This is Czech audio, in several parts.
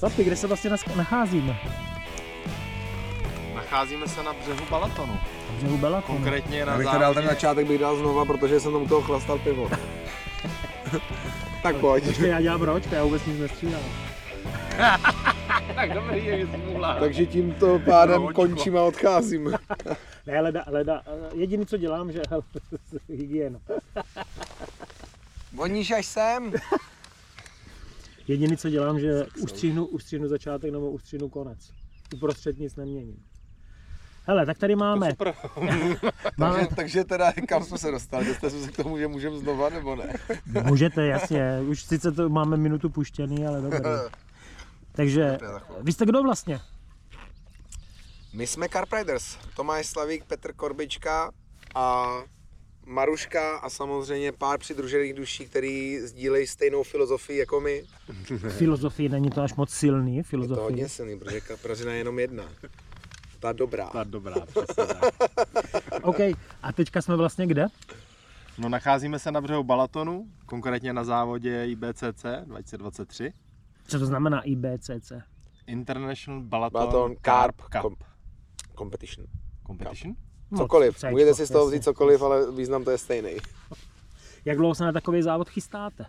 Papi, kde se vlastně dneska nacházíme? Nacházíme se na břehu Balatonu. Na břehu Belatonu. Konkrétně na Já bych to dal ten začátek bych dal znova, protože jsem tam toho chlastal pivo. tak pojď. Počkej, já dělám ročka, já vůbec nic nestřídám. Tak dobrý, je. Takže tímto pádem Hoďko. končím a odcházím. Ne, leda, leda, jediný, co dělám, že hygiena. Voníš až sem? Jediný, co dělám, že ustříhnu, ustříhnu začátek nebo ustříhnu konec. Uprostřed nic neměním. Hele, tak tady máme, Super. máme Takže, takže teda kam jsme se dostali? Dostali jsme se k tomu, že můžeme znova nebo ne? můžete, jasně, už sice to máme minutu puštěný, ale dobrý. Takže, vy jste kdo vlastně? My jsme Carp Riders. Tomáš Slavík, Petr Korbička a Maruška a samozřejmě pár přidružených duší, který sdílejí stejnou filozofii jako my. Filozofii není to až moc silný, Je to filozofii. hodně silný, protože kaprařina je jenom jedna. Ta dobrá. Tak dobrá, přesně tak. OK, a teďka jsme vlastně kde? No nacházíme se na břehu Balatonu, konkrétně na závodě IBCC 2023. Co to znamená IBCC? International Balaton, Balaton Carp Cup. Com- Competition. Competition? No, Cokoliv. Cčko, Můžete si z toho vzít cokoliv, ale význam to je stejný. Jak dlouho se na takový závod chystáte?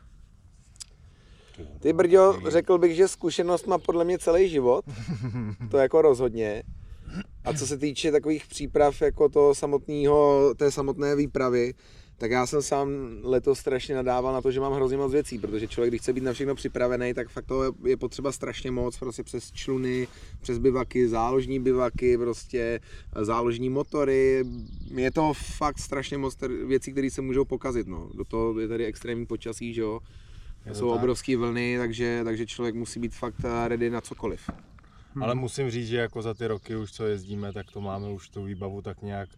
Ty Brďo, řekl bych, že zkušenost má podle mě celý život. To jako rozhodně. A co se týče takových příprav jako toho samotného, té samotné výpravy, tak já jsem sám letos strašně nadával na to, že mám hrozně moc věcí, protože člověk, když chce být na všechno připravený, tak fakt to je potřeba strašně moc, prostě přes čluny, přes bivaky, záložní bivaky, prostě záložní motory. Je to fakt strašně moc věcí, které se můžou pokazit. No. Do toho je tady extrémní počasí, že jo. Je to Jsou tak. obrovské vlny, takže, takže člověk musí být fakt eh, ready na cokoliv. Ale musím říct, že jako za ty roky už co jezdíme, tak to máme už tu výbavu tak nějak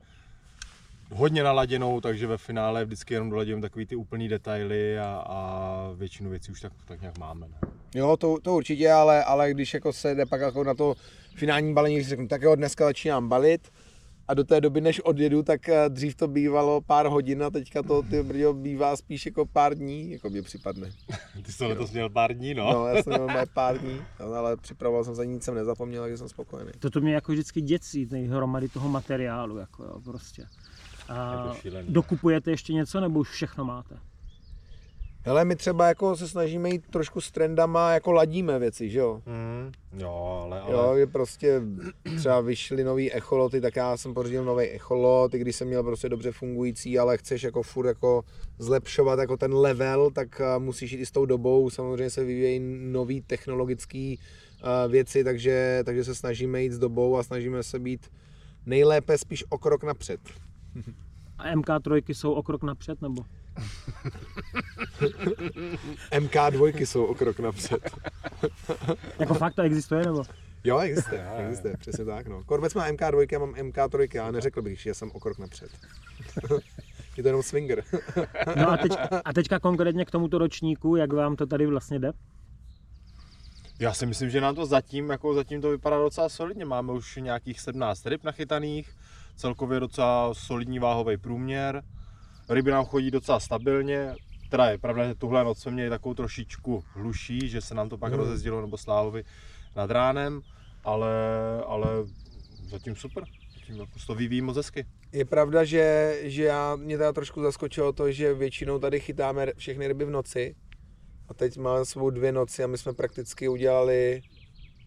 hodně naladěnou, takže ve finále vždycky jenom doladíme takový ty úplný detaily a, a většinu věcí už tak, tak nějak máme. Ne? Jo, to, to určitě, ale, ale když jako se jde pak jako na to finální balení, když řeknu, tak jo, dneska začínám balit a do té doby, než odjedu, tak eh, dřív to bývalo pár hodin a teďka to ty brďo bývá spíš jako pár dní, jako mě připadne. Ty jsi to letos měl pár dní, no. No, já jsem měl mé pár dní, no, ale připravoval jsem se, nic jsem nezapomněl, takže jsem spokojený. Toto mě jako vždycky děcí, hromady toho materiálu, jako jo, prostě. A Jako dokupujete ještě něco, nebo už všechno máte? Hele, my třeba jako se snažíme jít trošku s trendama, jako ladíme věci, že jo? Mm, jo, ale, ale Jo, je prostě třeba vyšly nový echoloty, tak já jsem pořídil nový echolot, i když jsem měl prostě dobře fungující, ale chceš jako furt jako zlepšovat jako ten level, tak eh, musíš jít i s tou dobou, samozřejmě se vyvíjejí nový technologické věci, takže, takže se snažíme jít s dobou a snažíme se být nejlépe spíš o krok napřed. A MK3 jsou o krok napřed, nebo? MK2 jsou o krok napřed. Jako fakt to existuje, nebo? Jo, existuje, existuje, přesně tak. No. Korbec má MK2, já mám MK3, ale neřekl bych, že jsem o krok napřed. je to jenom swinger. No a, teď, a teďka konkrétně k tomuto ročníku, jak vám to tady vlastně jde? já si myslím, že nám to zatím, jako zatím to vypadá docela solidně. Máme už nějakých 17 ryb nachytaných, celkově docela solidní váhový průměr. Ryby nám chodí docela stabilně, teda je pravda, že tuhle noc jsme měli takovou trošičku hluší, že se nám to pak Mhm. rozezdilo nebo Slávovi nad ránem, ale, ale zatím super. Zatím jako to vyvíjí moc hezky. Je pravda, že, že já, mě teda trošku zaskočilo to, že většinou tady chytáme všechny ryby v noci. A teď máme svou dvě noci a my jsme prakticky udělali,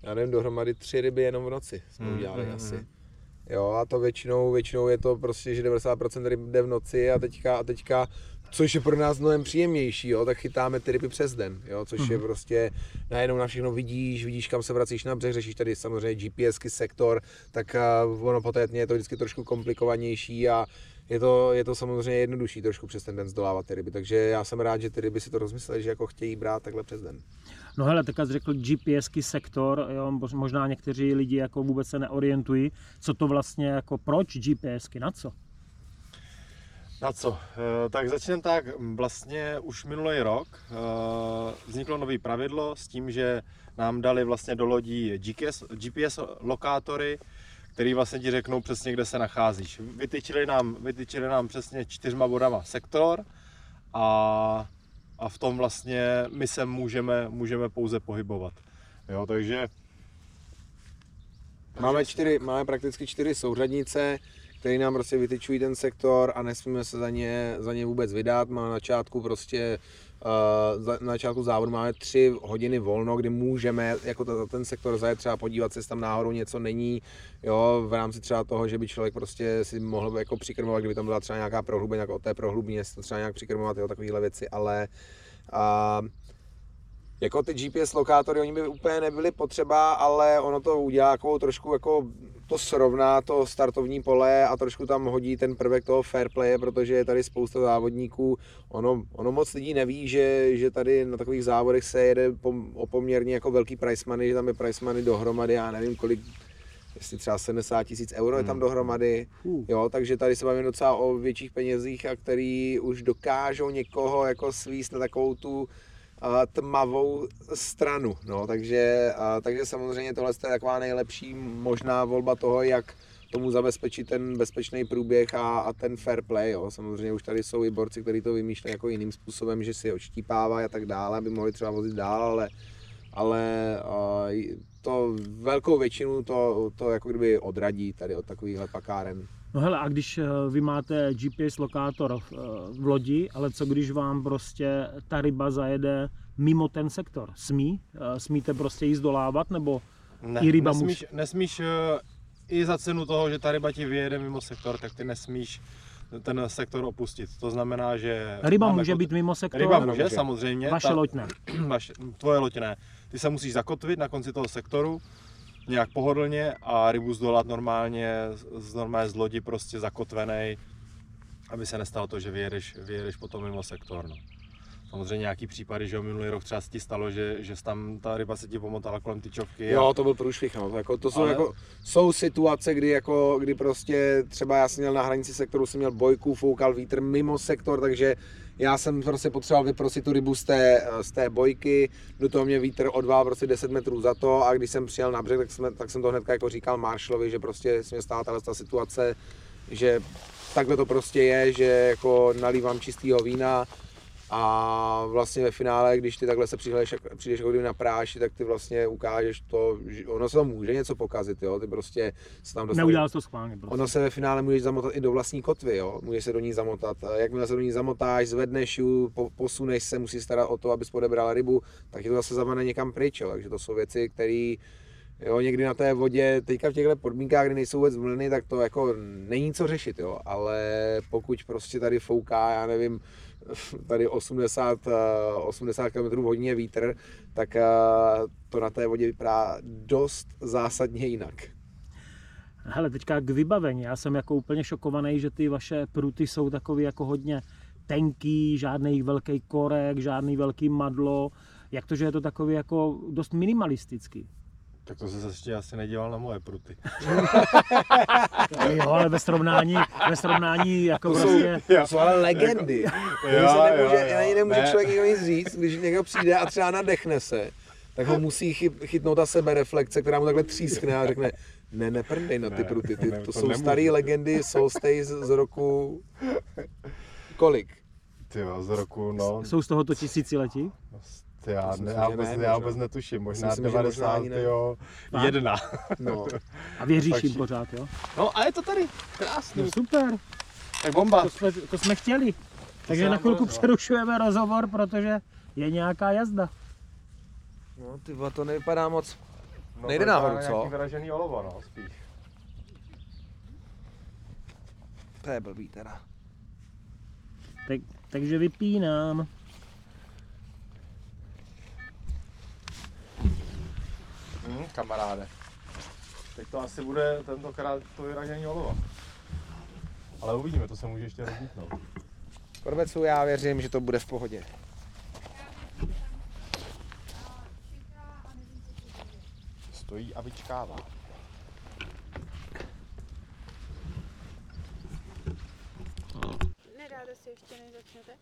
já nevím, dohromady tři ryby jenom v noci jsme Mm, udělali mm, asi. mm. Jo, a to většinou, většinou je to prostě, že 90% ryb jde v noci a teďka, a teďka což je pro nás mnohem příjemnější, jo, tak chytáme ty ryby přes den, jo, což je prostě najednou na všechno vidíš, vidíš, kam se vracíš na břeh, řešíš tady samozřejmě GPSky, sektor, tak uh, ono poté je to vždycky trošku komplikovanější a je to, je to samozřejmě jednodušší trošku přes ten den zdolávat ty ryby, takže já jsem rád, že ty ryby si to rozmysleli, že jako chtějí brát takhle přes den. No hele, tak jsi řekl GPSky sektor, jo, mož- možná někteří lidi jako vůbec se neorientují, co to vlastně jako, proč GPSky, na co? Na co? Eh, Tak začneme tak, vlastně už minulý rok eh, vzniklo nové pravidlo s tím, že nám dali vlastně do lodí GPS, GPS lokátory, který vlastně ti řeknou přesně, kde se nacházíš. Vytyčili nám, vytyčili nám přesně čtyřma bodama sektor a, a v tom vlastně my se můžeme, můžeme pouze pohybovat. Jo, takže Máme, čtyři, máme prakticky čtyři souřadnice, které nám prostě vytyčují ten sektor a nesmíme se za ně, za ně vůbec vydat. Máme na začátku prostě na začátku závodu máme tři hodiny volno, kdy můžeme jako to, ten sektor zajet třeba podívat se, jestli tam náhodou něco není, jo, v rámci třeba toho, že by člověk prostě si mohl jako přikrmovat, kdyby tam byla třeba nějaká prohlubeň, jako od té prohlubině si to třeba nějak přikrmovat, jo, takovéhle věci, ale uh, jako ty GPS lokátory, oni by úplně nebyly potřeba, ale ono to udělá jako trošku jako to srovná to startovní pole a trošku tam hodí ten prvek toho fair playe, protože je tady spousta závodníků. Ono, ono moc lidí neví, že, že tady na takových závodech se jede pom, o poměrně jako velký price money, že tam je price money dohromady, já nevím kolik, jestli třeba 70 tisíc euro je tam dohromady, Uh. jo, takže tady se bavíme docela o větších penězích a který už dokážou někoho jako svíst na takovou tu tmavou stranu, no, takže, takže samozřejmě tohle je taková nejlepší možná volba toho, jak tomu zabezpečit ten bezpečný průběh a, a ten fair play, jo. Samozřejmě už tady jsou i borci, kteří to vymýšlejí jako jiným způsobem, že si odštípávají a tak dále, aby mohli třeba vozit dál, ale, ale to velkou většinu to, to jako kdyby odradí tady od takovýchhle pakáren. No hele, a když eh, vy máte GPS lokátor v, eh, v lodi, ale co když vám prostě ta ryba zajede mimo ten sektor? Smí? Eh, Smíte prostě jí zdolávat, nebo ne, I ryba nesmíš, nesmíš eh, i za cenu toho, že ta ryba ti vyjede mimo sektor, tak ty nesmíš ten sektor opustit. To znamená, že... ryba může kot- být mimo sektor? Ryba může, může. samozřejmě. Vaše ta- loď ne. vaše, tvoje loď ne. Ty se musíš zakotvit na konci toho sektoru, nějak pohodlně a rybu zdolat normálně, z, normálně z lodi prostě zakotvenej, aby se nestalo to, že vyjedeš, vyjedeš potom mimo sektor. No. Samozřejmě nějaký případy, že jo, minulý rok třeba se ti stalo, že, že tam ta ryba se ti pomotala kolem tyčovky. Jo, to byl průšvih, no. To, jako, to jsou, Ale- jako, jsou situace, kdy, jako, kdy prostě třeba já jsem měl na hranici sektoru, jsem měl bojku, foukal vítr mimo sektor, takže já jsem prostě potřeboval vyprosit tu rybu z té, z té bojky, do toho mě vítr odvál prostě 10 metrů za to a když jsem přijel na břeh, tak, jsme, tak jsem to hned jako říkal Marshallovi, že prostě se mě stala tahle ta situace, že takhle to prostě je, že jako nalívám čistýho vína, a vlastně ve finále, když ty takhle se přijdeš, přijdeš jako na práši, tak ty vlastně ukážeš to, že ono se to může něco pokazit, jo, ty prostě se tam dostavíš. Neudělal to schválně. Prostě. Ono se ve finále můžeš zamotat i do vlastní kotvy, jo? můžeš se do ní zamotat. A Jakmile se do ní zamotáš, zvedneš ji, po, posuneš se, musíš starat o to, abys odebral rybu, tak ti to zase zavane někam pryč. Jo? Takže to jsou věci, které Jo, někdy na té vodě, teďka v těchto podmínkách, kdy nejsou vůbec mlny, tak to jako není co řešit, jo. Ale pokud prostě tady fouká, já nevím, tady 80, eh, 80 km hodině vítr, tak eh, to na té vodě vypadá dost zásadně jinak. Hele, teďka k vybavení. Já jsem jako úplně šokovaný, že ty vaše pruty jsou takový jako hodně tenký, žádný velký korek, žádný velký madlo. Jak to, že je to takový jako dost minimalistický? Tak to se ještě asi nedíval na moje pruty. Jo, ale ve srovnání, ve srovnání jako To jsou, prostě... to jsou ale legendy. Jo, Jo, se nemůže, jo, jo. nemůže Ne. člověk nikdo nic říct, když někdo přijde a třeba nadechne se, tak ho musí chyt, chytnout ta sebereflexe, která mu takhle třískne a řekne, ne, neprdej na ty Ne, pruty, ty, ne, to to jsou staré legendy Solstay z, z roku... Kolik? Ty jo, z roku, no, Jsou z tohoto tisíciletí? Ty já, ne, já, vůbec, ne, ne, já možná. vůbec netuším, možná Myslím si, že možná 90, ani ne. jo, Fakt? jedna. No, A věříš jim pořád, jo? No a je to tady, krásný. No super, Tak bomba. to jsme, to jsme chtěli. Takže na chvilku přerušujeme rozhovor, protože je nějaká jazda. no ty vole, to nevypadá moc. No, Nejde nahoru, nějaký co? vyražený olovo, no, spíš. To je blbý teda. Tak, takže vypínám. Hm, kamaráde. Teď to asi bude tentokrát to vyražený olovo. Ale uvidíme, to se může ještě rozlítnout. Korbecu, já věřím, že to bude v pohodě. Stojí a vyčkává. Nedáte si ještě, než začnete?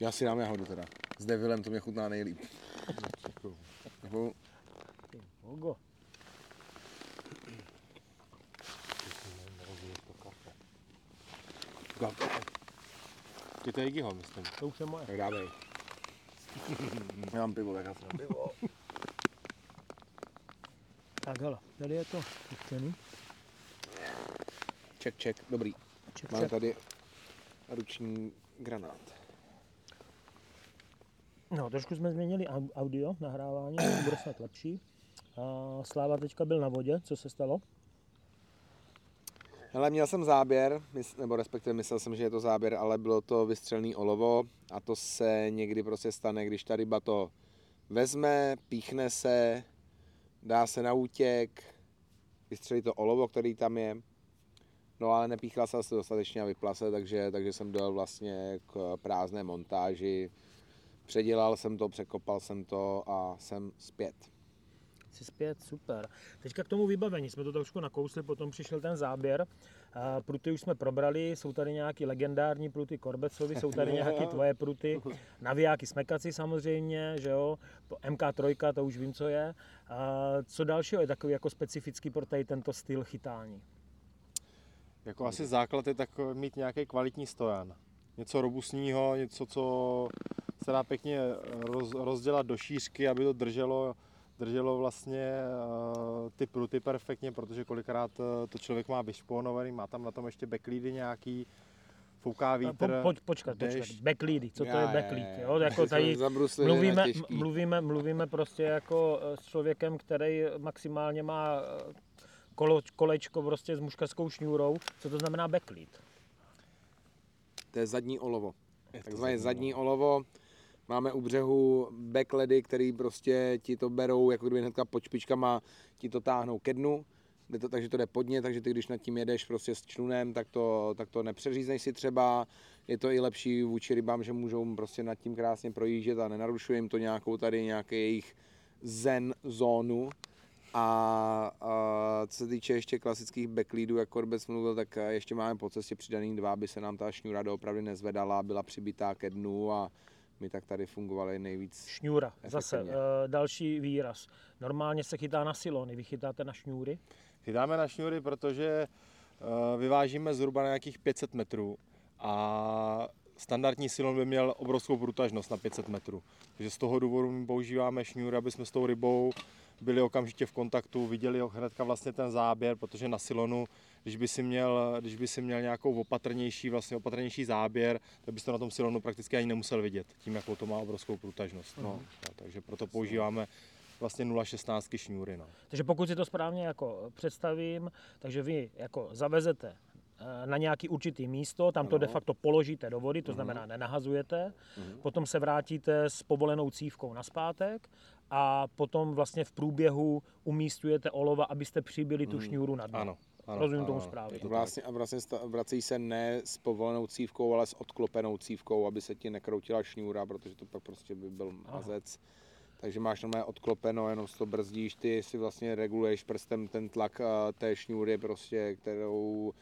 Já si dám jahodu teda. S Devilem to mě chutná nejlíp. Děkuju. Ogo. Ty to je Jigiho, myslím. To už je moje. Tak dávej. Já mám pivo, tak já si dám pivo. Tak hele, tady je to chycený. Ček, ček, dobrý. Ček, Máme ček. tady ruční granát. No, trošku jsme změnili au- audio nahrávání, to bude snad lepší. Sláva teďka byl na vodě, co se stalo? Hele, měl jsem záběr, nebo respektive myslel jsem, že je to záběr, ale bylo to vystřelný olovo a to se někdy prostě stane, když ta ryba to vezme, píchne se, dá se na útěk, vystřelí to olovo, který tam je, no ale nepíchla se asi dostatečně a vypla se, takže, takže jsem dojel vlastně k prázdné montáži, předělal jsem to, překopal jsem to a jsem zpět. Jsi zpět, super. Teďka k tomu vybavení, jsme to trošku nakousli, potom přišel ten záběr. Pruty už jsme probrali, jsou tady nějaký legendární pruty Korbecovi, jsou tady nějaké tvoje pruty, navijáky smekaci samozřejmě, že jo, po MK3, to už vím, co je. A co dalšího je takový jako specifický pro tady tento styl chytání? Jako asi základ je tak mít nějaký kvalitní stojan. Něco robustního, něco, co se dá pěkně roz, rozdělat do šířky, aby to drželo, drželo vlastně eh, ty pruty perfektně, protože kolikrát eh, to člověk má vyšponovaný, má tam na tom ještě backleady nějaký, fouká Po, vítr, pojď, počkat, počkat, déšť. backleady, co to Já, je já, backlead, já. jo, jako tady mluvíme, mluvíme, mluvíme prostě jako eh, s člověkem, který maximálně má kolo, kolečko prostě s muškařskou šňůrou, co to znamená backlead? To je zadní olovo. Je to Takzvané zadní zadní olovo. Máme u břehu backledy, který prostě ti to berou, jako kdyby hnedka pod špičkama ti to táhnou ke dnu. Jde to, takže to jde podně, takže ty když nad tím jedeš prostě s člunem, tak to, tak to nepřeřízneš si třeba. Je to i lepší vůči rybám, že můžou prostě nad tím krásně projíždět a nenarušuje jim to nějakou tady nějaký jejich zen zónu. A, a co se týče ještě klasických backleadů, jak Korbec mluvil, tak ještě máme po cestě přidaný dva, aby se nám ta šňůra doopravdy nezvedala, byla přibitá ke dnu a my tak tady fungovali nejvíc. Šňůra, zase Efektivně. uh, další výraz. Normálně se chytá na silony, vy chytáte na šňůry. Chytáme na šňůry, protože eh, vyvážíme zhruba na nějakých 500 metrů a standardní silon by měl obrovskou průtažnost na 500 metrů. Takže z toho důvodu my používáme šňůry, aby jsme s tou rybou byli okamžitě v kontaktu, viděli hnedka vlastně ten záběr, protože na silonu, když by si měl, když by si měl nějakou opatrnější, vlastně opatrnější záběr, tak bys to na tom silonu prakticky ani nemusel vidět, tím jakou to má obrovskou průtažnost. No, no, takže proto používáme vlastně 0,16 šňůry. No. Takže pokud si to správně jako představím, takže vy jako zavezete eh, na nějaký určitý místo, tam to de facto položíte do vody, to znamená nenahazujete, potom se vrátíte s povolenou cívkou na zpátek a potom vlastně v průběhu umístujete olova, abyste přibili tu šňůru na dno. Ano, ano, Rozumím ano, tomu správně. to Vlastně, a vlastně vracejí se ne s povolenou cívkou, ale s odklopenou cívkou, aby se ti nekroutila šňůra, protože to pak prostě by byl mazec. Takže máš normálně odklopeno, jenom si to brzdíš, ty si vlastně reguluješ prstem ten tlak té šňůry, prostě, kterou,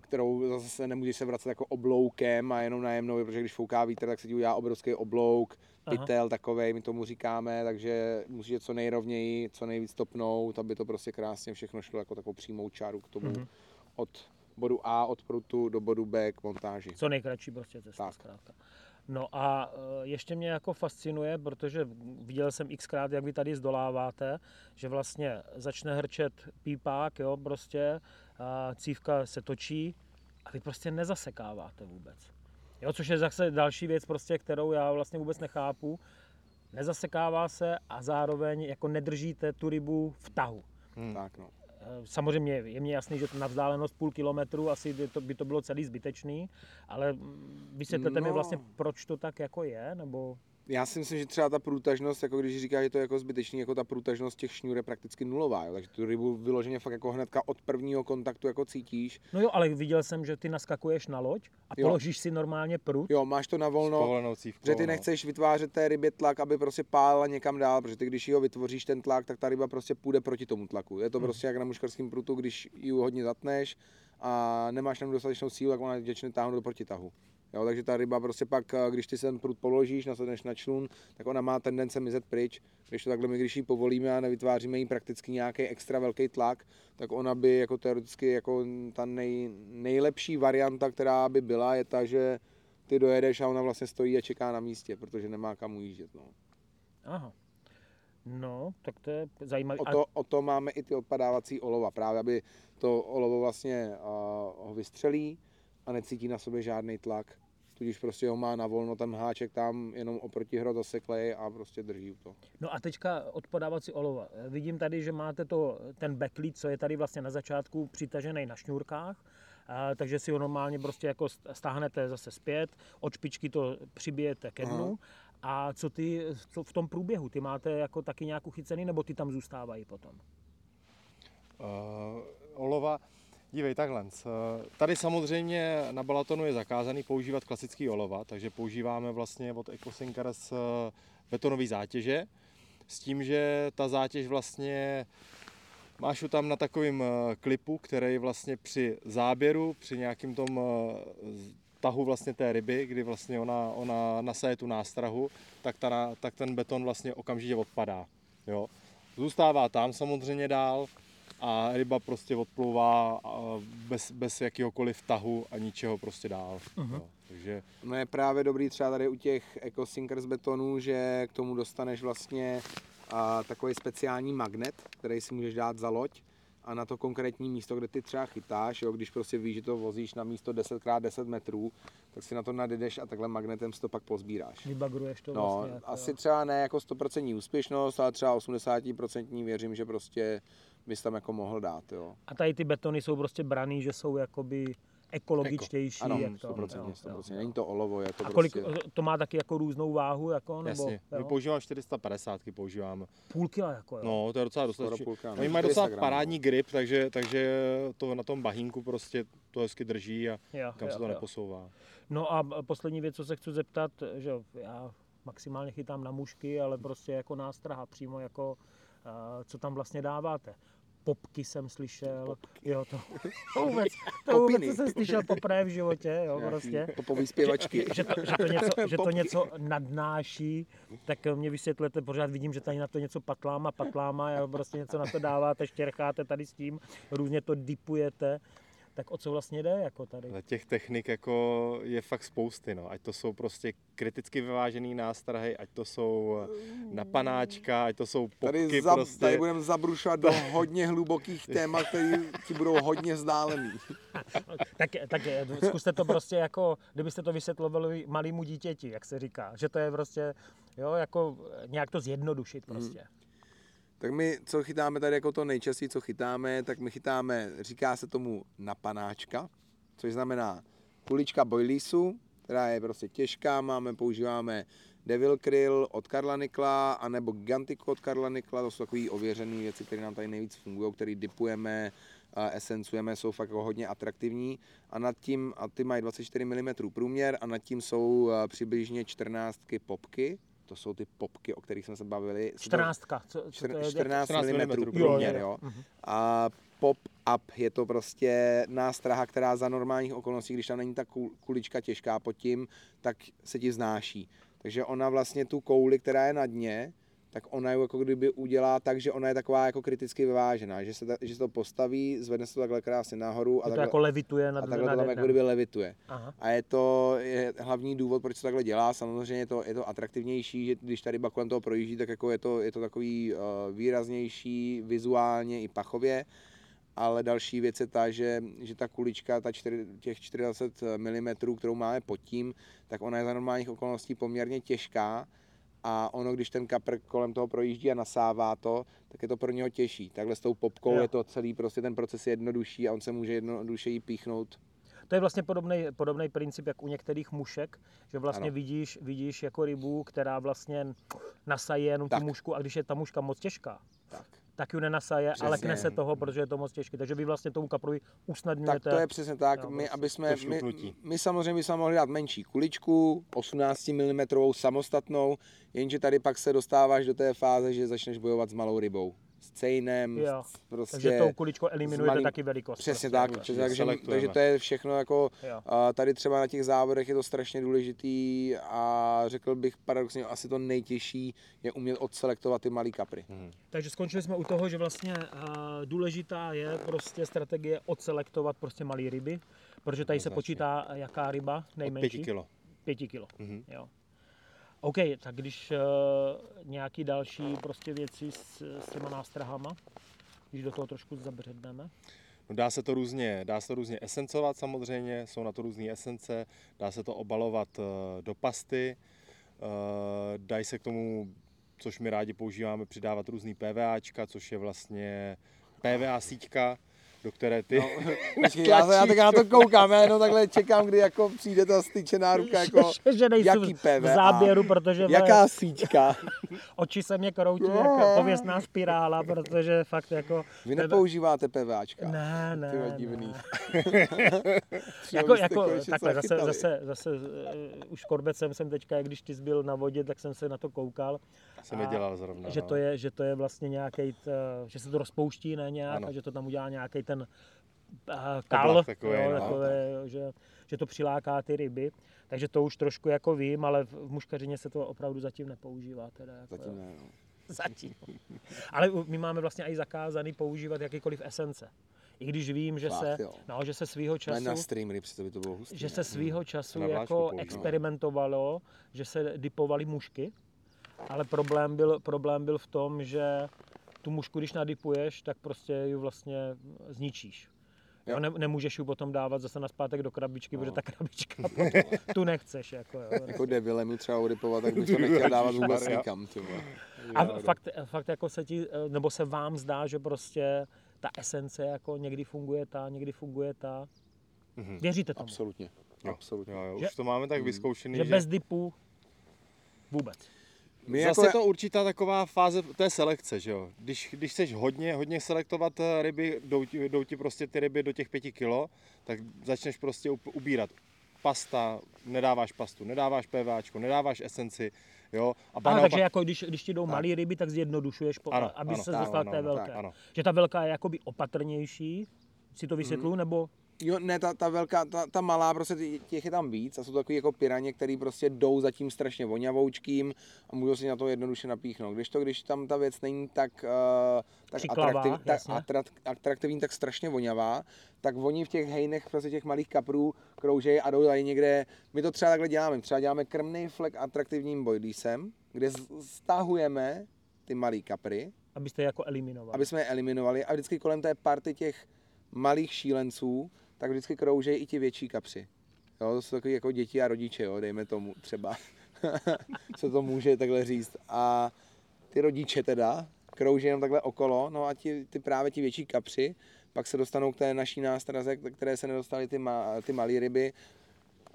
kterou zase nemůžeš se vracet jako obloukem a jenom najemnou, protože když fouká vítr, tak se ti udělá obrovský oblouk, Aha. pytel takovej, my tomu říkáme, takže musíš jet co nejrovněji, co nejvíc topnout, aby to prostě krásně všechno šlo jako takovou přímou čáru k tomu Mhm. od bodu A, od prutu do bodu B k montáži. Co nejkratší prostě cesta Tak. zkrátka. No a eh, ještě mě jako fascinuje, protože viděl jsem xkrát, jak vy tady zdoláváte, že vlastně začne hrčet pípák, jo, prostě, a cívka se točí a vy prostě nezasekáváte vůbec. Jo, což je zase další věc, prostě, kterou já vlastně vůbec nechápu. Nezasekává se a zároveň jako nedržíte tu rybu v tahu. Hmm. Tak no. Eh, Samozřejmě je mi jasný, že na vzdálenost půl kilometru asi by to, by to bylo celý zbytečný, ale vysvětlete mi No. vlastně, proč to tak jako je, nebo... Já si myslím, že třeba ta průtažnost, jako když říká, že to je jako zbytečný, jako ta průtažnost těch šňůr je prakticky nulová, jo? takže tu rybu vyloženě fakt jako hnedka od prvního kontaktu jako cítíš. No jo, ale viděl jsem, že ty naskakuješ na loď a Jo. položíš si normálně prut. Jo, máš to na volno, že ty no. nechceš vytvářet té rybě tlak, aby prostě pálila někam dál, protože ty když ji ho vytvoříš ten tlak, tak ta ryba prostě půjde proti tomu tlaku. Je to prostě jak na muškarském prutu, když ji hodně zatneš a nemáš tam dostatečnou sílu, tak ona začne táhnout do protitahu. Jo, takže ta ryba prostě pak, eh, když ty ten prut položíš, nasadneš na člun, tak ona má tendence mizet pryč. Když to takhle my, když ji povolíme a nevytváříme jí prakticky nějaký extra velký tlak, tak ona by jako teoreticky jako ta nej, nejlepší varianta, která by byla, je ta, že ty dojedeš a ona vlastně stojí a čeká na místě, protože nemá kam ujíždět. No. Aha. No, tak to je zajímavé. O to, o to máme i ty odpadávací olova, právě aby to olovo vlastně uh, ho vystřelí a necítí na sobě žádný tlak. Tudíž prostě ho má na volno, ten háček tam jenom oproti hrot zaseklej a prostě drží to. No a teďka odpadávací olova. Vidím tady, že máte to, ten backlead, co je tady vlastně na začátku přitažený na šňůrkách, takže si ho normálně prostě jako stáhnete zase zpět, od špičky to přibijete ke dnu. A co ty co v tom průběhu? Ty máte jako taky nějakou chycený, nebo ty tam zůstávají potom? Uh, olova, dívej takhle. Tady samozřejmě na Balatonu je zakázaný používat klasický olova, takže používáme vlastně od EcoSinkers betonové zátěže, s tím, že ta zátěž vlastně Máš ho tam na takovém klipu, který vlastně při záběru, při nějakým tom tahu vlastně té ryby, kdy vlastně ona, ona nasaje tu nástrahu, tak, ta, tak ten beton vlastně okamžitě odpadá. Jo. Zůstává tam samozřejmě dál a ryba prostě odplouvá bez, bez jakýhokoliv tahu a ničeho prostě dál. Uh-huh. Jo. Takže... No je právě dobrý třeba tady u těch Eco Sinkers betonů, že k tomu dostaneš vlastně a, takový speciální magnet, který si můžeš dát za loď a na to konkrétní místo, kde ty třeba chytáš, jo, když prostě víš, že to vozíš na místo 10x10 metrů, tak si na to nadjedeš a takhle magnetem si to pak pozbíráš. Vybagruješ to no, vlastně. Jako, asi třeba ne jako 100% úspěšnost, ale třeba 80% věřím, že prostě bys tam jako mohl dát, jo. A tady ty betony jsou prostě braný, že jsou jakoby ekologičtější. Ano, jak to, 100%, jo, 100%. Jo. Není to olovo, je to A kolik, prostě... to má taky jako různou váhu? Jako, nebo, Jasně, my používáme 450 používáme. Půl kila jako, jo. No, to je docela půlka, no, Oni mají docela 400 gramů. parádní grip, takže, takže to na tom bahínku prostě to hezky drží a Jo, kam jo, se to jo. neposouvá. No a poslední věc, co se chci zeptat, že jo, já maximálně chytám na mušky, ale prostě jako nástraha, přímo jako, uh, co tam vlastně dáváte. Popky jsem slyšel, Popky. jo to, to vůbec, to vůbec Popiny. jsem slyšel poprvé v životě, jo, prostě. Popový zpěvačky. Že to, že, to něco, že to něco nadnáší, tak mě vysvětlete, pořád vidím, že tady na to něco patláma, patláma, a prostě něco na to dáváte, štěrcháte tady s tím, různě to dipujete. Tak o co vlastně jde jako tady? Ale těch technik jako je fakt spousty, no. Ať to jsou prostě kriticky vyvážený nástrahy, ať to jsou na panáčka, ať to jsou popky Tady, za, prostě. tady budeme zabrušovat do hodně hlubokých témat, které ti budou hodně vzdálený. Tak, tak zkuste to prostě jako, kdybyste to vysvětlovali malému dítěti, jak se říká, že to je prostě, jo, jako nějak to zjednodušit prostě. Tak my, co chytáme tady jako to nejčastěji, co chytáme, tak my chytáme, říká se tomu napanáčka, což znamená kulička boilisu, která je prostě těžká, máme, používáme Devil Krill od Karla Nikla, anebo Gigantico od Karla Nikla, to jsou takové ověřené věci, které nám tady nejvíc fungují, které dipujeme, esencujeme, jsou fakt jako hodně atraktivní. A nad tím, a ty mají 24 mm průměr a nad tím jsou a, přibližně 14 popky, to jsou ty popky, o kterých jsme se bavili. Jsou to- 14. Co, co to je, 14, 14 mm průměr, průměr. jo. Mhm. A pop-up je to prostě nástraha, která za normálních okolností, když tam není ta kul- kulička těžká pod tím, tak se ti znáší. Takže ona vlastně tu kouli, která je na dně, tak ona ju jako kdyby udělá tak, že ona je taková jako kriticky vyvážená, že se, ta, že se to postaví, zvedne se to takhle krásně nahoru a to takhle, jako levituje nad, a takhle nad to tam jako kdyby levituje. Aha. A je to je hlavní důvod, proč se takhle dělá. Samozřejmě je to, je to atraktivnější, že když ta ryba kolem toho projíždí, tak jako je to, je to takový uh, výraznější vizuálně i pachově. Ale další věc je ta, že, že ta kulička, ta čtyři, těch 40 mm, kterou máme pod tím, tak ona je za normálních okolností poměrně těžká a ono, když ten kapr kolem toho projíždí a nasává to, tak je to pro něho těžší. Takhle s tou popkou Jo. je to celý, prostě ten proces je jednodušší a on se může jednodušeji píchnout To je vlastně podobný, podobný princip, jak u některých mušek, že vlastně Ano. vidíš, vidíš jako rybu, která vlastně nasaje jenom Tak. tu mušku a když je ta muška moc těžká, tak. Tak ji nenasaje, ale Přesně. knese toho, protože je to moc těžké. Takže vy vlastně tomu kaprovi usnadňujete. Tak to je přesně tak. Jo, My, aby jsme, my, my samozřejmě bychom mohli dát menší kuličku, 18 mm samostatnou, jenže tady pak se dostáváš do té fáze, že začneš bojovat s malou rybou. S cejnem, Jo. s- prostě... Takže tou kuličkou eliminujete malým- taky velikost. Přesně prostě, tak, přesně tak že, selektujeme. takže to je všechno jako, Jo. a tady třeba na těch závodech je to strašně důležitý a řekl bych paradoxně asi to nejtěžší je umět odselektovat ty malý kapry. Mhm. Takže skončili jsme u toho, že vlastně uh, důležitá je prostě strategie odselektovat prostě malé ryby, protože tady se počítá jaká ryba Od nejmenší. 5 kilo. Pěti kilo. Mhm. Jo. OK, tak když uh, nějaký další prostě věci s, s těma nástrahama, když do toho trošku zabředneme. No dá se to různě, dá se to různě esencovat samozřejmě, jsou na to různé esence, dá se to obalovat uh, do pasty, uh, dají se k tomu, což my rádi používáme, přidávat různý PVAčka, což je vlastně PVA síťka, do které ty No, počkej, já, já tak na to koukám, já jenom takhle čekám, kdy jako přijde ta styčená ruka, jako že nejsou jaký v PVA? záběru, protože jaká síťka. oči se mě kroutí jako pověstná spirála, protože fakt jako... Vy nepoužíváte PVAčka. Ne, ne, Ty ne. divný. jako, byste jako, konečně takhle, zase, zase, zase, uh, už korbecem jsem teďka, jak když ty byl na vodě, tak jsem se na to koukal. jsem je dělal zrovna. že no. to je, že to je vlastně nějaký, že se to rozpouští, ne nějak, Ano. a že to tam udělá nějaký ten kal, Oblak takovej, jo, no. takové, že, že to přiláká ty ryby. Takže to už trošku jako vím, ale v muškařině se to opravdu zatím nepoužívá. Teda, jako, Zatím ne, no. zatím. Ale my máme vlastně i zakázaný používat jakýkoliv esence. I když vím, že Fakt, se, jo. no, že se svýho Ne na času, streamery, přece by to bylo hustý. že ne? se svýho času vlášku jako používá. experimentovalo, že se dipovaly mušky, ale problém byl, problém byl v tom, že tu mušku, když nadipuješ, tak prostě ji vlastně zničíš. Jo. Jo. Ne, nemůžeš ji potom dávat zase naspátek do krabičky, No. protože ta krabička tu nechceš. Jako, jo. Jako debile mi třeba odipovat, tak bych to nechtěl dávat vůbec nikam. A fakt, fakt jako se ti, nebo se vám zdá, že prostě ta esence jako někdy funguje ta, někdy funguje ta. Mhm. Věříte tomu? Absolutně. Jo, Absolutně. Jo, jo, Že- už to máme tak vyzkoušený, Že že, bez dipu vůbec. My Zase jako, je to určitá taková fáze té selekce, že jo. Když, když chceš hodně, hodně selektovat eh, ryby, jdou ti, jdou ti prostě ty ryby do těch pěti kilo, tak začneš prostě ubírat pasta, nedáváš pastu, nedáváš PVAčko, nedáváš esenci, jo. A Ano, takže jako když, když ti jdou Tak. malé ryby, tak zjednodušuješ, po, Ano, aby ano, se tak, dostal ano, k té ano, velké. ano. Že ta velká je jakoby opatrnější, si to vysvětluju, Mhm. nebo Jo, ne, ta, ta velká, ta, ta malá, prostě těch je tam víc a jsou takový jako piraně, který prostě jdou za tím strašně voňavoučkým a můžou si na to jednoduše napíchnout. Když to, když tam ta věc není tak, uh, tak, Křiklavá, atraktiv, tak atrak, atraktivní, tak strašně voňavá, tak oni v těch hejnech prostě těch malých kaprů kroužejí a jdou tady někde. My to třeba takhle děláme. Třeba děláme krmný flek atraktivním bojdísem, kde stahujeme ty malý kapry, abyste je jako eliminovali. aby jsme je eliminovali a vždycky kolem té party těch malých šílenců, tak vždycky kroužejí i ti větší kapři. Jo, to jsou takový jako děti a rodiče, jo, dejme tomu třeba. Co to může takhle říct. A ty rodiče teda krouží jenom takhle okolo, no a ti, ty právě ti větší kapři pak se dostanou k té naší nástraze, které se nedostaly ty, ma, ty malé ryby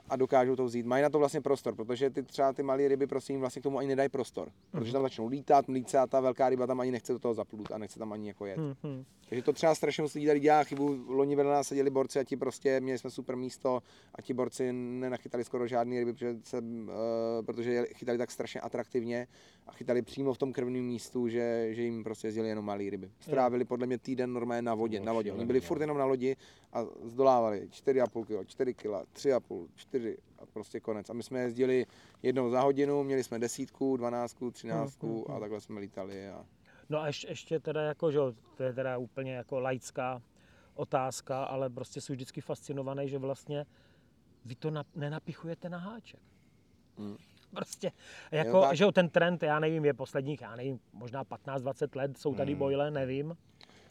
a dokážou to vzít. Mají na to vlastně prostor, protože ty třeba ty malé ryby prostě jim vlastně k tomu ani nedají prostor. Protože tam začnou lítat, mlít se a ta velká ryba tam ani nechce do toho zaplut a nechce tam ani jako jet. Hmm, hmm. Takže to třeba strašně moc lidí tady dělá chybu. Loni vedle nás seděli borci a ti prostě, měli jsme super místo a ti borci nenachytali skoro žádný ryby, protože, se, uh, protože je chytali tak strašně atraktivně a chytali přímo v tom krvném místu, že, že jim prostě jezdili jenom malé ryby. Strávili podle mě týden normálně na vodě. No, Na vodě. Oni byli no. furt jenom na lodi a zdolávali 4,5 kg, 4 kg, 3,5, 4 a prostě konec. A my jsme jezdili jednou za hodinu, měli jsme desítku, dvanáctku, třináctku a takhle jsme lítali. A... No a ještě, ještě teda jako, že to je teda úplně jako laická otázka, ale prostě jsou vždycky fascinovaný, že vlastně vy to na, nenapichujete na háček. Hmm. Prostě, jako, tak. že jo, ten trend, já nevím, je posledních, já nevím, možná 15-20 let, jsou tady Hmm. bojle, nevím.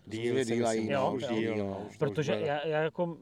Díl a myslím, jí, Jo, už jo. díl, no, už to už Protože já, já jako,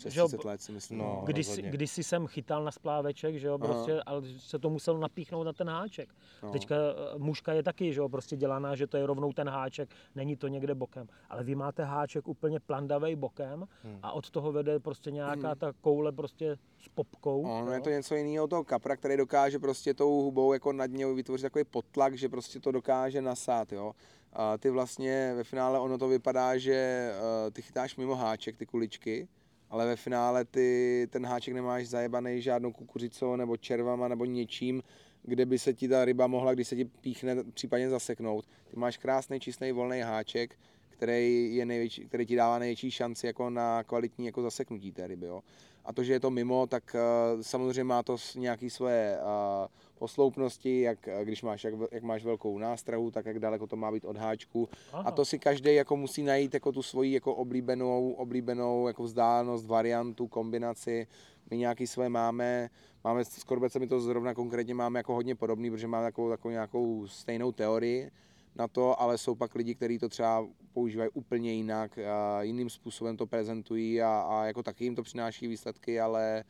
Přes že jo, 30 let si myslím. No. když, rozhodně. když si jsem chytal na spláveček, že jo, Aha. prostě, ale se to musel napíchnout na ten háček. No. Teďka eh, muška je taky, že jo, prostě dělaná, že to je rovnou ten háček, není to někde bokem. Ale vy máte háček úplně plandavej bokem Hmm. a od toho vede prostě nějaká Hmm. ta koule prostě s popkou. Ono jo. je to něco jiného toho kapra, který dokáže prostě tou hubou jako nad něj vytvořit takový potlak, že prostě to dokáže nasát, jo. A ty vlastně ve finále ono to vypadá, že eh, ty chytáš mimo háček ty kuličky, ale ve finále ty ten háček nemáš zajebaný žádnou kukuřicou nebo červama nebo něčím, kde by se ti ta ryba mohla, když se ti píchne, případně zaseknout. Ty máš krásný, čistý, volný háček, který, je největší, který ti dává největší šanci jako na kvalitní jako zaseknutí té ryby. Jo. A to, že je to mimo, tak uh, samozřejmě má to nějaký svoje uh, posloupnosti, jak eh, když máš, jak, jak máš velkou nástrahu, tak jak daleko to má být od háčku. Aha. A to si každý jako musí najít jako tu svoji jako oblíbenou, oblíbenou jako vzdálenost, variantu, kombinaci. my nějaký své máme, máme s korbecemi to zrovna konkrétně máme jako hodně podobný, protože máme takovou, takovou nějakou stejnou teorii na to, ale jsou pak lidi, kteří to třeba používají úplně jinak, a jiným způsobem to prezentují a, a jako taky jim to přináší výsledky, ale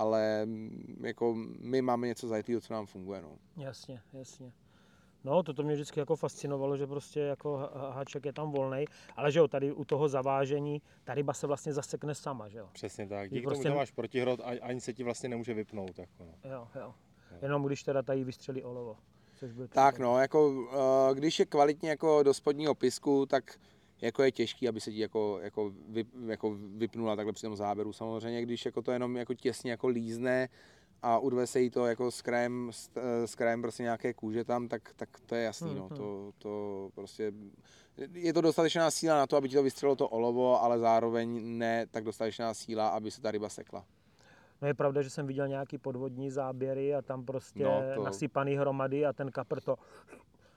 ale mm, jako my máme něco zajetého, co nám funguje. No. Jasně, jasně. No, toto mě vždycky jako fascinovalo, že prostě jako háček je tam volný, ale že jo, tady u toho zavážení ta ryba se vlastně zasekne sama, že jo. Přesně tak. Díky prostě- tomu, že máš protihrot, a- ani se ti vlastně nemůže vypnout. Jako no. Jo, jo. Jenom když teda tady vystřelí olovo. Což Tak no, jako eh, když je kvalitně jako do spodního pisku, tak jako je těžký, aby se ti jako, jako, vyp, jako vypnula takhle při tom záběru. Samozřejmě, když jako to jenom jako těsně jako lízne a urve se jí to jako s krajem, s, eh, s krajem prostě nějaké kůže tam, tak, tak to je jasný, no. Mhm. To, to prostě, je to dostatečná síla na to, aby ti to vystřelilo to olovo, ale zároveň ne tak dostatečná síla, aby se ta ryba sekla. No je pravda, že jsem viděl nějaký podvodní záběry a tam prostě no, to- nasypaný hromady a ten kapr to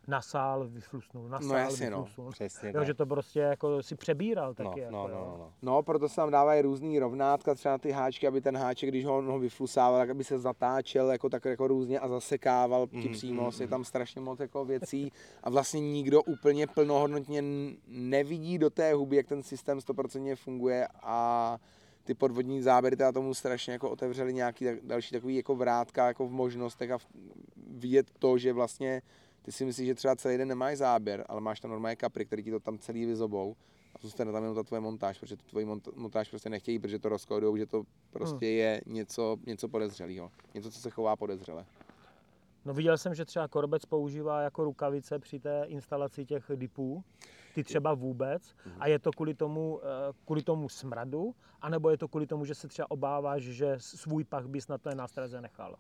nasál, vyflusnul, nasál, No jasně, no. vyflusnul. Přesně Jo, tak. že to prostě jako si přebíral no, taky. no, jako, no, no, no. No, proto se tam dávají různý rovnátka, třeba ty háčky, aby ten háček, když ho, ho vyflusával, tak aby se zatáčel jako tak jako různě a zasekával ti Mm, přímo. mm, Je tam strašně moc jako věcí a vlastně nikdo úplně plnohodnotně nevidí do té huby, jak ten systém 100% funguje a ty podvodní záběry teda tomu strašně jako otevřeli nějaký tak- další takový jako vrátka jako v možnostech a v- vidět to, že vlastně ty si myslíš, že třeba celý den nemáš záběr, ale máš tam normálně kapry, který ti to tam celý vyzobou a zůstane tam jenom ta tvoje montáž, protože tu tvoji mont- montáž prostě nechtějí, protože to rozkodujou, že to prostě je něco, něco podezřelého. Něco, co se chová podezřele. No viděl jsem, že třeba Korbec používá jako rukavice při té instalaci těch dipů, ty třeba vůbec, Mhm. a je to kvůli tomu, eh, kvůli tomu smradu, anebo je to kvůli tomu, že se třeba obáváš, že svůj pach bys na té nástraze nechal.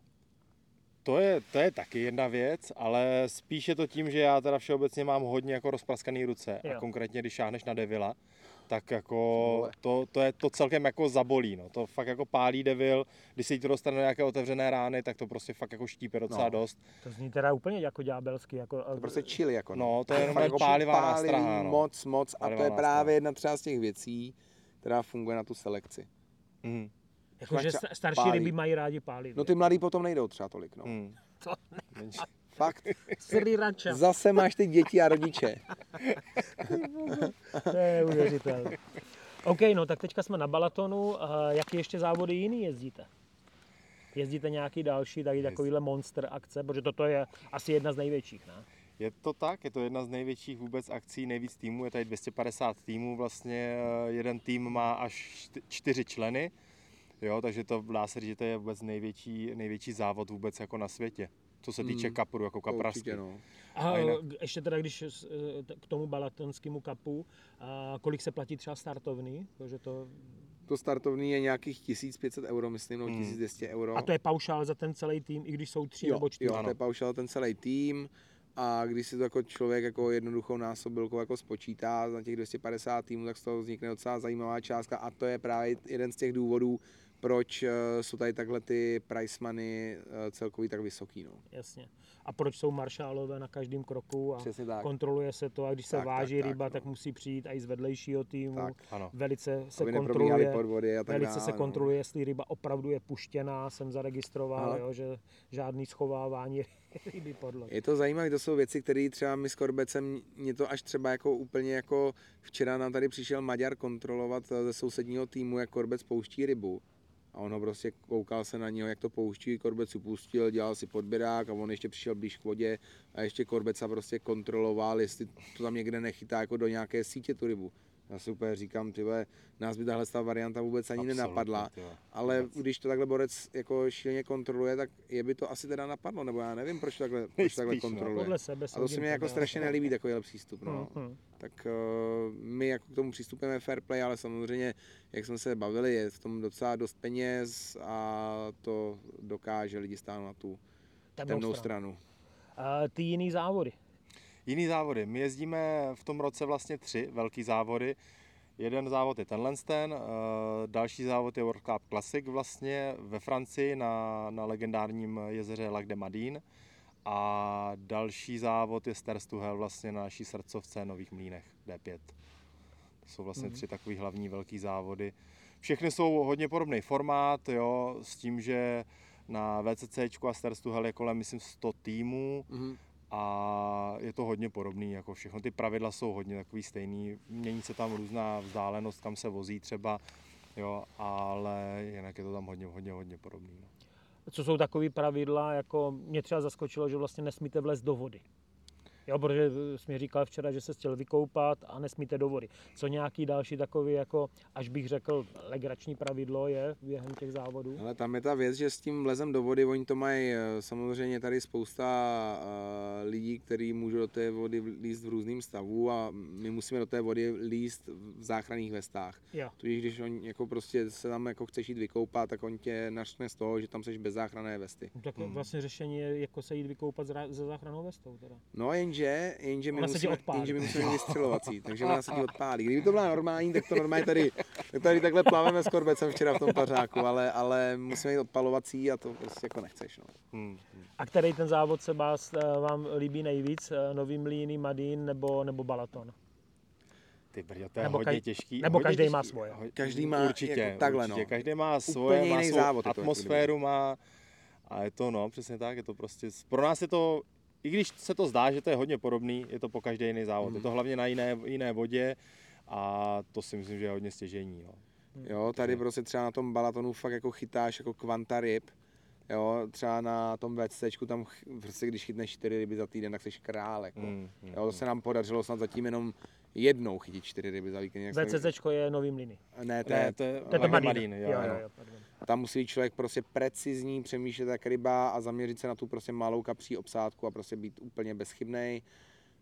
To je, to je taky jedna věc, ale spíš je to tím, že já teda všeobecně mám hodně jako rozpraskaný ruce Jo. a konkrétně když šáhneš na devila, tak jako to, to, je to celkem jako zabolí, no. to fakt jako pálí devil, když se jí to dostane do nějaké otevřené rány, tak to prostě fakt jako štípe docela No. dost. To zní teda úplně jako ďábelsky. Jako, To je prostě chili jako. No, to je jenom jako pálivá nástraha, no. Moc, moc. A Pálivá to je nástraha. právě jedna třeba z těch věcí, která funguje na tu selekci. Mm. Jako, že máš sta- starší pálí. ryby mají rádi pálit. No ty mladý potom nejdou třeba tolik, no. Mm. To Menší. Fakt. Sriracha. Zase máš ty děti a rodiče. To je neuvěřitelné. OK, no tak teďka jsme na Balatonu. A jaký ještě závody jiný jezdíte? Jezdíte nějaký další, tady takovýhle monster akce, protože toto je asi jedna z největších, ne? Je to tak, je to jedna z největších vůbec akcí, nejvíc týmů, je tady 250 týmů, vlastně eh, jeden tým má až čty- čtyři členy, jo, takže to dá se říct, že to je vůbec největší, největší závod vůbec jako na světě, co se týče Hmm, kapru, jako To. Určitě, no. A A jinak- ještě teda, když t- k tomu balatonskému kapu, a kolik se platí třeba startovný? Protože to, To startovní je nějakých 1500 euro, myslím, no Hmm. 1200 euro. a to je paušál za ten celý tým, i když jsou tři jo, nebo čtyři. jo, to Ano. je paušál ten celý tým. A když si to jako člověk jako jednoduchou násobilkou jako spočítá na těch 250 týmů, tak z toho vznikne docela zajímavá částka a to je právě jeden z těch důvodů, proč eh, jsou tady takhle ty price money eh, celkový tak vysoký. No. Jasně. A proč jsou maršálové na každém kroku a Přesně tak. kontroluje se to a když se Tak, váží tak, tak, ryba, no. tak musí přijít i z vedlejšího týmu. Tak. Ano. Velice se Aby kontroluje, podvody a tak velice dále. se no. kontroluje, jestli ryba opravdu je puštěná, jsem zaregistroval, jo, že žádný schovávání ryby podle. Je to zajímavé, to jsou věci, které třeba my s Korbecem, mě to až třeba jako úplně jako včera nám tady přišel Maďar kontrolovat eh, ze sousedního týmu, jak Korbec pouští rybu. A on ho prostě koukal se na něho, jak to pouští, Korbec upustil, dělal si podběrák a on ještě přišel blíž k vodě a ještě Korbeca prostě kontroloval, jestli to tam někde nechytá jako do nějaké sítě tu rybu. Já si úplně říkám, ty vole, nás by tahle ta varianta vůbec ani Absolutně, nenapadla. ty vole. Ale Vůbec. když to takhle borec jako šíleně kontroluje, tak je by to asi teda napadlo, nebo já nevím, proč to takhle, proč to takhle no. kontroluje. Podle sebe A to se mi jako strašně ale- nelíbí takovýhle přístup. No. Mhm. Tak uh, my jako k tomu přistupujeme fair play, ale samozřejmě, jak jsme se bavili, je v tom docela dost peněz a to dokáže lidi stáhnout na tu Temnou temnou stranu. stranu. A ty jiný závody. Jiný závody. My jezdíme v tom roce vlastně tři velký závody. Jeden závod je tenhle ten, eh, další závod je World Cup Classic vlastně ve Francii na, na legendárním jezeře Lac de Madine a další závod je Hell vlastně na naší srdcovce Nových Mlínech D5. To jsou vlastně Mhm. tři takové hlavní velký závody. Všechny jsou hodně podobný formát, jo, s tím, že na VCC a Starstu Hell je kolem, myslím, 100 týmů Mhm. A je to hodně podobný, jako všechno. Ty pravidla jsou hodně takový stejný, mění se tam různá vzdálenost, kam se vozí třeba, jo, ale jinak je to tam hodně, hodně, hodně podobný. No. Co jsou takové pravidla, jako mě třeba zaskočilo, že vlastně nesmíte vlézt do vody. Jo, protože jsi mi říkal včera, že se chtěl vykoupat a nesmíte do vody. Co nějaký další takový, jako, až bych řekl, legrační pravidlo je během těch závodů? Ale tam je ta věc, že s tím vlezem do vody, oni to mají eh, samozřejmě tady spousta eh, lidí, kteří můžou do té vody líst v různém stavu a my musíme do té vody líst v záchranných vestách. Jo. Tudíž když on jako prostě se tam jako chceš jít vykoupat, tak on tě naštne z toho, že tam seš bez záchranné vesty. Tak Mhm. vlastně řešení je jako se jít vykoupat ze záchranou vestou. Teda. No jenže, jenže my, musíme, jenže my musíme mít vystřelovací, takže ona se ti odpálí. Kdyby to byla normální, tak to normálně tady, tak tady takhle plaveme s korbecem včera v tom pařáku, ale, ale musíme mít odpalovací a to prostě jako nechceš. No. Hmm. hmm. A který ten závod se vás, eh, vám líbí nejvíc? Eh, Nový Mlýny, Madín nebo, nebo Balaton? Ty brďo, to je Nebo hodně těžký. nebo hodně každý těžký. má svoje. Každý má určitě, jako takhle, určitě. no. Každý má Úplně svoje, má jiný svou závod atmosféru, má a je to, no, přesně tak, je to prostě, pro nás je to, i když se to zdá, že to je hodně podobný, je to po každý jiný závod. Mhm. Je to hlavně na jiné, jiné vodě a to si myslím, že je hodně stěžení. No. Jo, tady prostě třeba na tom balatonu fakt jako chytáš jako kvanta ryb. Jo, třeba na tom VCčku tam prostě když chytneš čtyři ryby za týden, tak jsi král. Jako. Mm, mm, Jo, to se nám podařilo snad zatím jenom jednou chytit čtyři ryby za víkend. VCC je Nový Mlýny. Ne, to je, to je, To je Madín. Madín, jo, jo, jo. jo, tam musí být člověk prostě precizní, přemýšlet jak ryba a zaměřit se na tu prostě malou kapří obsádku a prostě být úplně bezchybnej.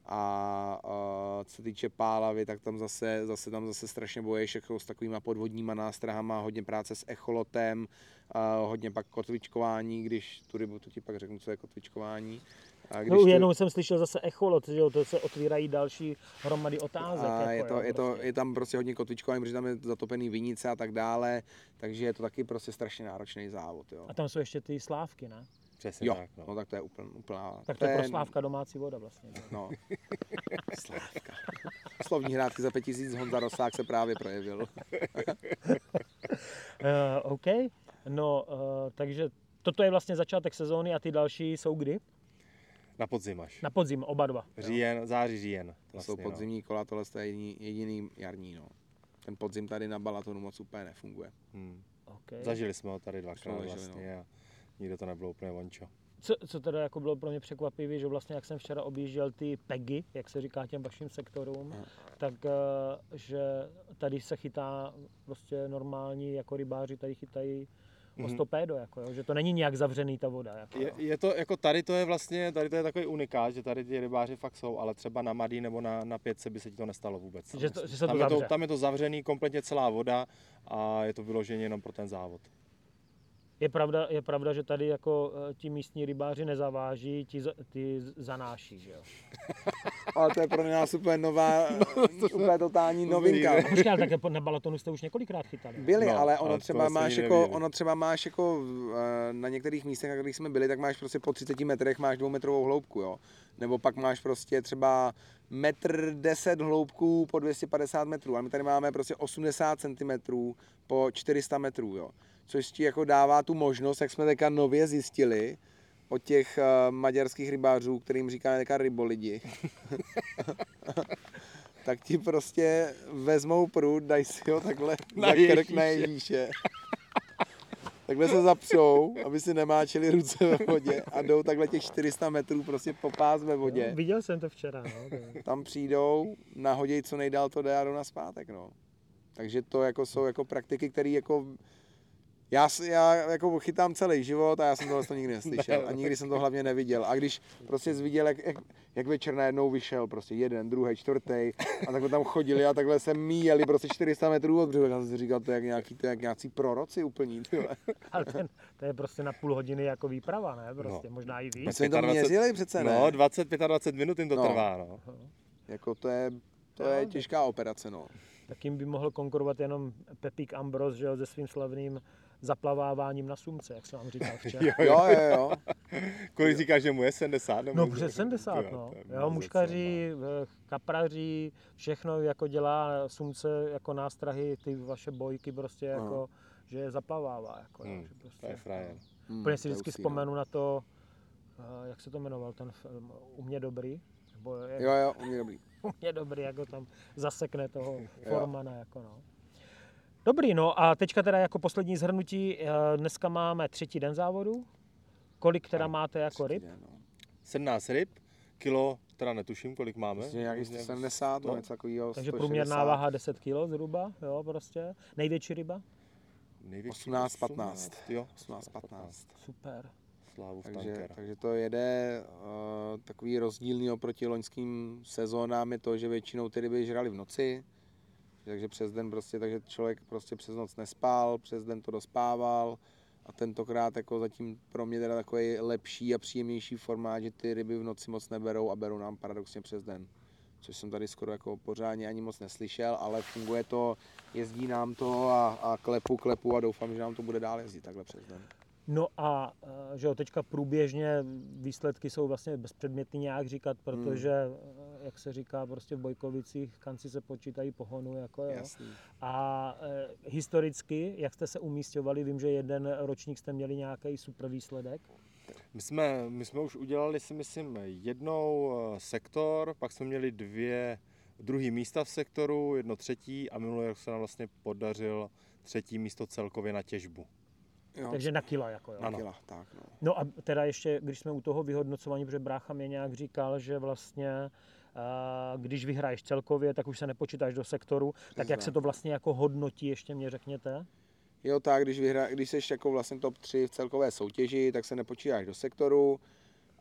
A, a co se týče pálavy, tak tam zase, zase tam zase strašně boješ jako s takovýma podvodníma nástrahama, hodně práce s echolotem, a hodně pak kotvičkování, když tu rybu, to ti pak řeknu, co je kotvičkování. A No, tu- jenom jsem slyšel zase echolot, že jo, to se otvírají další hromady otázek. a jako, je, to, jo, je, to, prostě. je tam prostě hodně kotvičkování, protože tam je zatopený vinice a tak dále, takže je to taky prostě strašně náročný závod. Jo. A tam jsou ještě ty slávky, ne? Přesně Jo, tak. No. no tak to je úpln, úplná... Tak to je pro Slávka domácí voda vlastně. No. Slávka. Slovní hrádky za 5000 Honza Rosák se právě projevil. Uh, OK, no, uh, takže toto je vlastně začátek sezóny a ty další jsou kdy? Na podzim až. Na podzim, oba dva. jo. Říjen, září, říjen. To jsou podzimní kola, tohle je jediný, jediný jarní. No. Ten podzim tady na Balatonu moc úplně nefunguje. No. Hmm. Okay. Zažili jsme ho tady dvakrát vlastně a nikde to nebylo úplně vončo. Co, co teda jako bylo pro mě překvapivé, že vlastně jak jsem včera objížděl ty PEGy, jak se říká těm vašim sektorům, Aha. tak eh, že tady se chytá prostě normální, jako rybáři tady chytají o Mhm. stopédo, jako jo, že to není nějak zavřený ta voda. Jako, Je, je, to, jako tady to je vlastně, tady to je takový unikát, že tady ty rybáři fakt jsou, ale třeba na Madý nebo na, na pětce by se ti to nestalo vůbec. Že to- že se to tam, je to, tam je to zavřený, kompletně celá voda a je to vyloženě jenom pro ten závod. Je pravda, je pravda, že tady jako eh, ti místní rybáři nezaváží, ti, z- zanáší, že jo. Ale to je pro nás úplně nová, úplně totální novinka. Počkej, ale tak na Balatonu jste už několikrát chytali. Byli, No, ale ono ale třeba jste máš jako, ono třeba máš jako eh, na některých místech, na kterých jsme byli, tak máš prostě po 30 metrech máš dvoumetrovou hloubku, jo. Nebo pak máš prostě třeba metr 10 hloubku po 250 metrů, a my tady máme prostě 80 cm po 400 metrů, jo. Což ti jako dává tu možnost, jak jsme teďka nově zjistili, od těch uh, maďarských rybářů, kterým říkáme teďka rybolidi, tak ti prostě vezmou prut, dají si ho takhle Na za krk na Ježíše. Takhle se zapřou, aby si nemáčeli ruce ve vodě a jdou takhle těch 400 metrů prostě po pás ve vodě. Jo, viděl jsem to včera, no. Tam přijdou, nahodějí co nejdál to jde a jdou na zpátek, no. Takže to jako jsou jako praktiky, které jako já, já jako chytám celý život a já jsem tohle to nikdy neslyšel a nikdy jsem to hlavně neviděl. A když prostě jsi viděl, jak, jak, jak večer najednou vyšel prostě jeden, druhý, čtvrtý a takhle tam chodili a takhle se míjeli prostě 400 metrů od břehu, tak jsem si říkal, to je jak nějaký, to je jak nějací proroci úplní. Ale ten, to je prostě na půl hodiny jako výprava, ne? Prostě, no. možná i víc. My jsme to 25 měřili přece, ne? No, 20-25 minut jim to No. trvá, no. Jako to je, to Jo, je těžká operace, no. Tak jim by mohl konkurovat jenom Pepík Ambros, že jo, se svým slavným zaplaváváním na sumce, jak jsem vám říkal včera. Jo, Jo, jo, jo. Kolik říkáš, že mu je 70? Nebo No přes 70, Jo, no. Jo, moc muškaří, eh, kapraří, všechno jako dělá sumce jako nástrahy, ty vaše bojky prostě jako, že je zaplavává. Jako, Hmm, že prostě, To je frajer. Hmm, Úplně si vždycky no. vzpomenu na to, eh, jak se to jmenoval ten film, U mě dobrý, nebo jak, Jo, jo, u mě dobrý. U mě dobrý, jako tam zasekne toho Formana, jako no. Dobrý, no a teďka teda jako poslední zhrnutí, eh, dneska máme třetí den závodu, kolik teda máte jako ryb? Den, no. 17 ryb, kilo, teda netuším, kolik máme. Myslím, nějakých 170, no, něco takového. Takže průměrná váha 10 kg zhruba, jo, prostě. Největší ryba? Největší 18, 15. Jo, 18, 15. Super. Slávu v Takže, takže to jede uh, takový rozdílný oproti loňským sezónám je to, že většinou ty ryby žrali v noci, takže přes den prostě, takže člověk prostě přes noc nespal, přes den to dospával a tentokrát jako zatím pro mě teda takový lepší a příjemnější formát, že ty ryby v noci moc neberou a berou nám paradoxně přes den. Což jsem tady skoro jako pořádně ani moc neslyšel, ale funguje to, jezdí nám to a, a klepu, klepu a doufám, že nám to bude dál jezdit takhle přes den. No a eh, že jo, teďka průběžně výsledky jsou vlastně bezpředmětný nějak říkat, protože, eh, jak se říká, prostě v Bojkovicích kanci se počítají pohonu, jako jo. Jasný. A e, historicky, jak jste se umístěvali, vím, že jeden ročník jste měli nějaký super výsledek. My jsme, my jsme už udělali si myslím jednou sektor, pak jsme měli dvě druhý místa v sektoru, jedno třetí a minulý rok se nám vlastně podařil třetí místo celkově na těžbu. Jo, Takže na kila, jako jo. na kila, tak no. No a teda ještě, když jsme u toho vyhodnocování, protože brácha mě nějak říkal, že vlastně a když vyhraješ celkově, tak už se nepočítáš do sektoru. Tak jak se to vlastně jako hodnotí, ještě mě řekněte? Jo, tak, když, vyhra, když jsi jako vlastně top 3 v celkové soutěži, tak se nepočítáš do sektoru.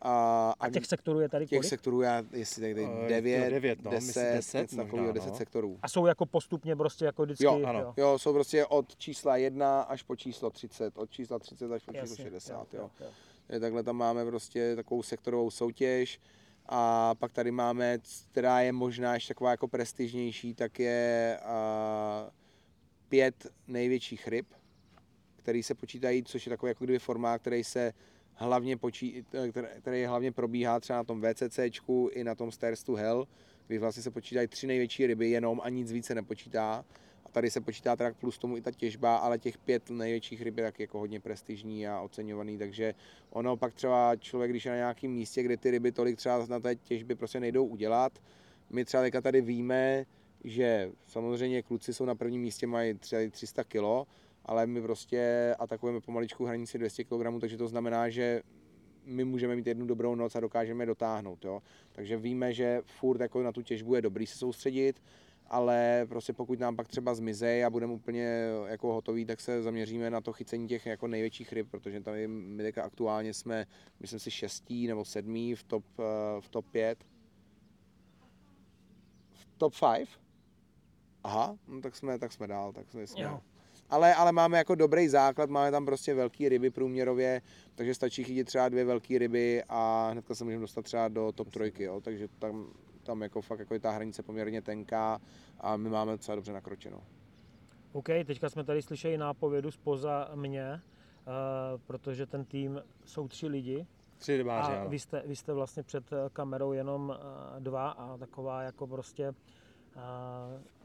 A, A těch sektorů je tady těch kolik? sektorů já, jestli tady Eh, 9, devět, no, myslím 10, 10 něco takového, možná, 10 no. sektorů. A jsou jako postupně prostě jako vždycky? Jo, ano. Jo, jsou prostě od čísla 1 až po číslo 30, od čísla 30 až po číslo Jasně, 60, jo. jo, jo. Takže Takhle tam máme prostě takovou sektorovou soutěž a pak tady máme, která je možná ještě taková jako prestižnější, tak je a, pět největších ryb, který se počítají, což je takový jako kdyby formát, který se hlavně počí, který, hlavně probíhá třeba na tom VCCčku i na tom Stairs to Hell, kdy vlastně se počítají tři největší ryby jenom a nic více nepočítá. A tady se počítá teda plus tomu i ta těžba, ale těch pět největších ryb je taky jako hodně prestižní a oceňovaný, takže ono pak třeba člověk, když je na nějakém místě, kde ty ryby tolik třeba na té těžbě prostě nejdou udělat, my třeba teďka tady víme, že samozřejmě kluci jsou na prvním místě, mají třeba 300 kg, ale my prostě atakujeme pomaličku hranici 200 kg, takže to znamená, že my můžeme mít jednu dobrou noc a dokážeme dotáhnout. Jo? Takže víme, že furt jako na tu těžbu je dobrý se soustředit, ale prostě pokud nám pak třeba zmizej a budeme úplně jako hotoví, tak se zaměříme na to chycení těch jako největších ryb, protože tady my teďka aktuálně jsme, myslím si, šestý nebo sedmý v top, eh, v top 5. V top 5? Aha, no tak jsme, tak jsme dál, tak jsme, jsme Jo. Ale, ale máme jako dobrý základ, máme tam prostě velké ryby průměrově, takže stačí chytit třeba dvě velké ryby a hnedka se můžeme dostat třeba do top trojky, jo? takže tam, tam jako fakt jako je ta hranice poměrně tenká a my máme docela dobře nakročeno. OK, teďka jsme tady slyšeli nápovědu spoza mě, uh, protože ten tým jsou tři lidi Tři rybáři, a vy jste, vy jste vlastně před kamerou jenom uh, dva a taková jako prostě uh,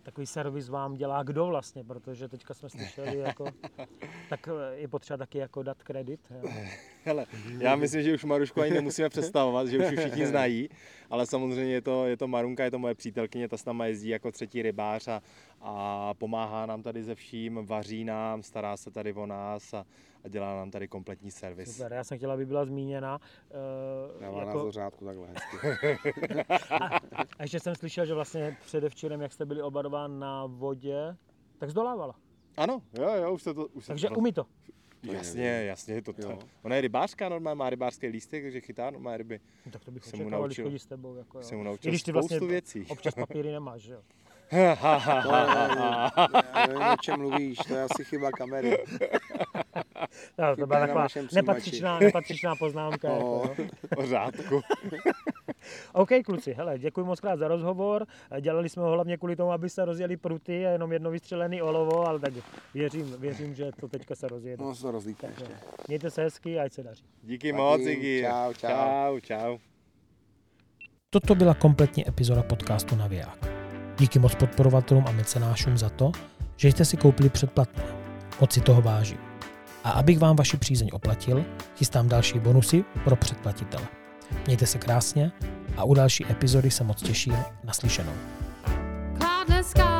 takový servis vám dělá kdo vlastně, protože teďka jsme slyšeli jako, tak je potřeba taky jako dát kredit. Jo. Hele, já myslím, že už Marušku ani nemusíme představovat, že už ji všichni znají, ale samozřejmě je to, je to Marunka, je to moje přítelkyně, ta s náma jezdí jako třetí rybář a, a pomáhá nám tady ze vším, vaří nám, stará se tady o nás a, a dělá nám tady kompletní servis. Super, já jsem chtěla, aby byla zmíněna. Uh, Dává nás do řádku takhle hezky. a ještě jsem slyšel, že vlastně předevčírem, jak jste byli oba dva na vodě, tak zdolávala. Ano, jo, jo, už se to... Už se Takže to, umí to. Jasně, jasně, to, to. Jo. Ona je rybářka normálně, má rybářský lístek, takže chytá normálně ryby. No, tak to bych Jsem mu naučil. chodí s tebou. Jako, jo. Jsem mu I naučil když ty spoustu vlastně věcí. občas papíry nemáš, že jo? To je, nevím, o čem mluvíš, to je asi chyba kamery. No, to byla taková nepatřičná, nepatřičná poznámka. No. Jako, jo. o řádku. OK, kluci, hele, děkuji moc krát za rozhovor. Dělali jsme ho hlavně kvůli tomu, aby se rozjeli pruty a jenom jedno vystřelený olovo, ale tak věřím, věřím, že to teďka se rozjede. No, se rozlítne ještě. Mějte se hezky, ať se daří. Díky Taky, moc, Iggy. čau, čau. Čau, čau. Toto byla kompletní epizoda podcastu Naviják. Díky moc podporovatelům a mecenášům za to, že jste si koupili předplatné. Moc si toho vážím. A abych vám vaši přízeň oplatil, chystám další bonusy pro předplatitele. Mějte se krásně a u další epizody se moc těším. Naslyšenou. Cloudless sky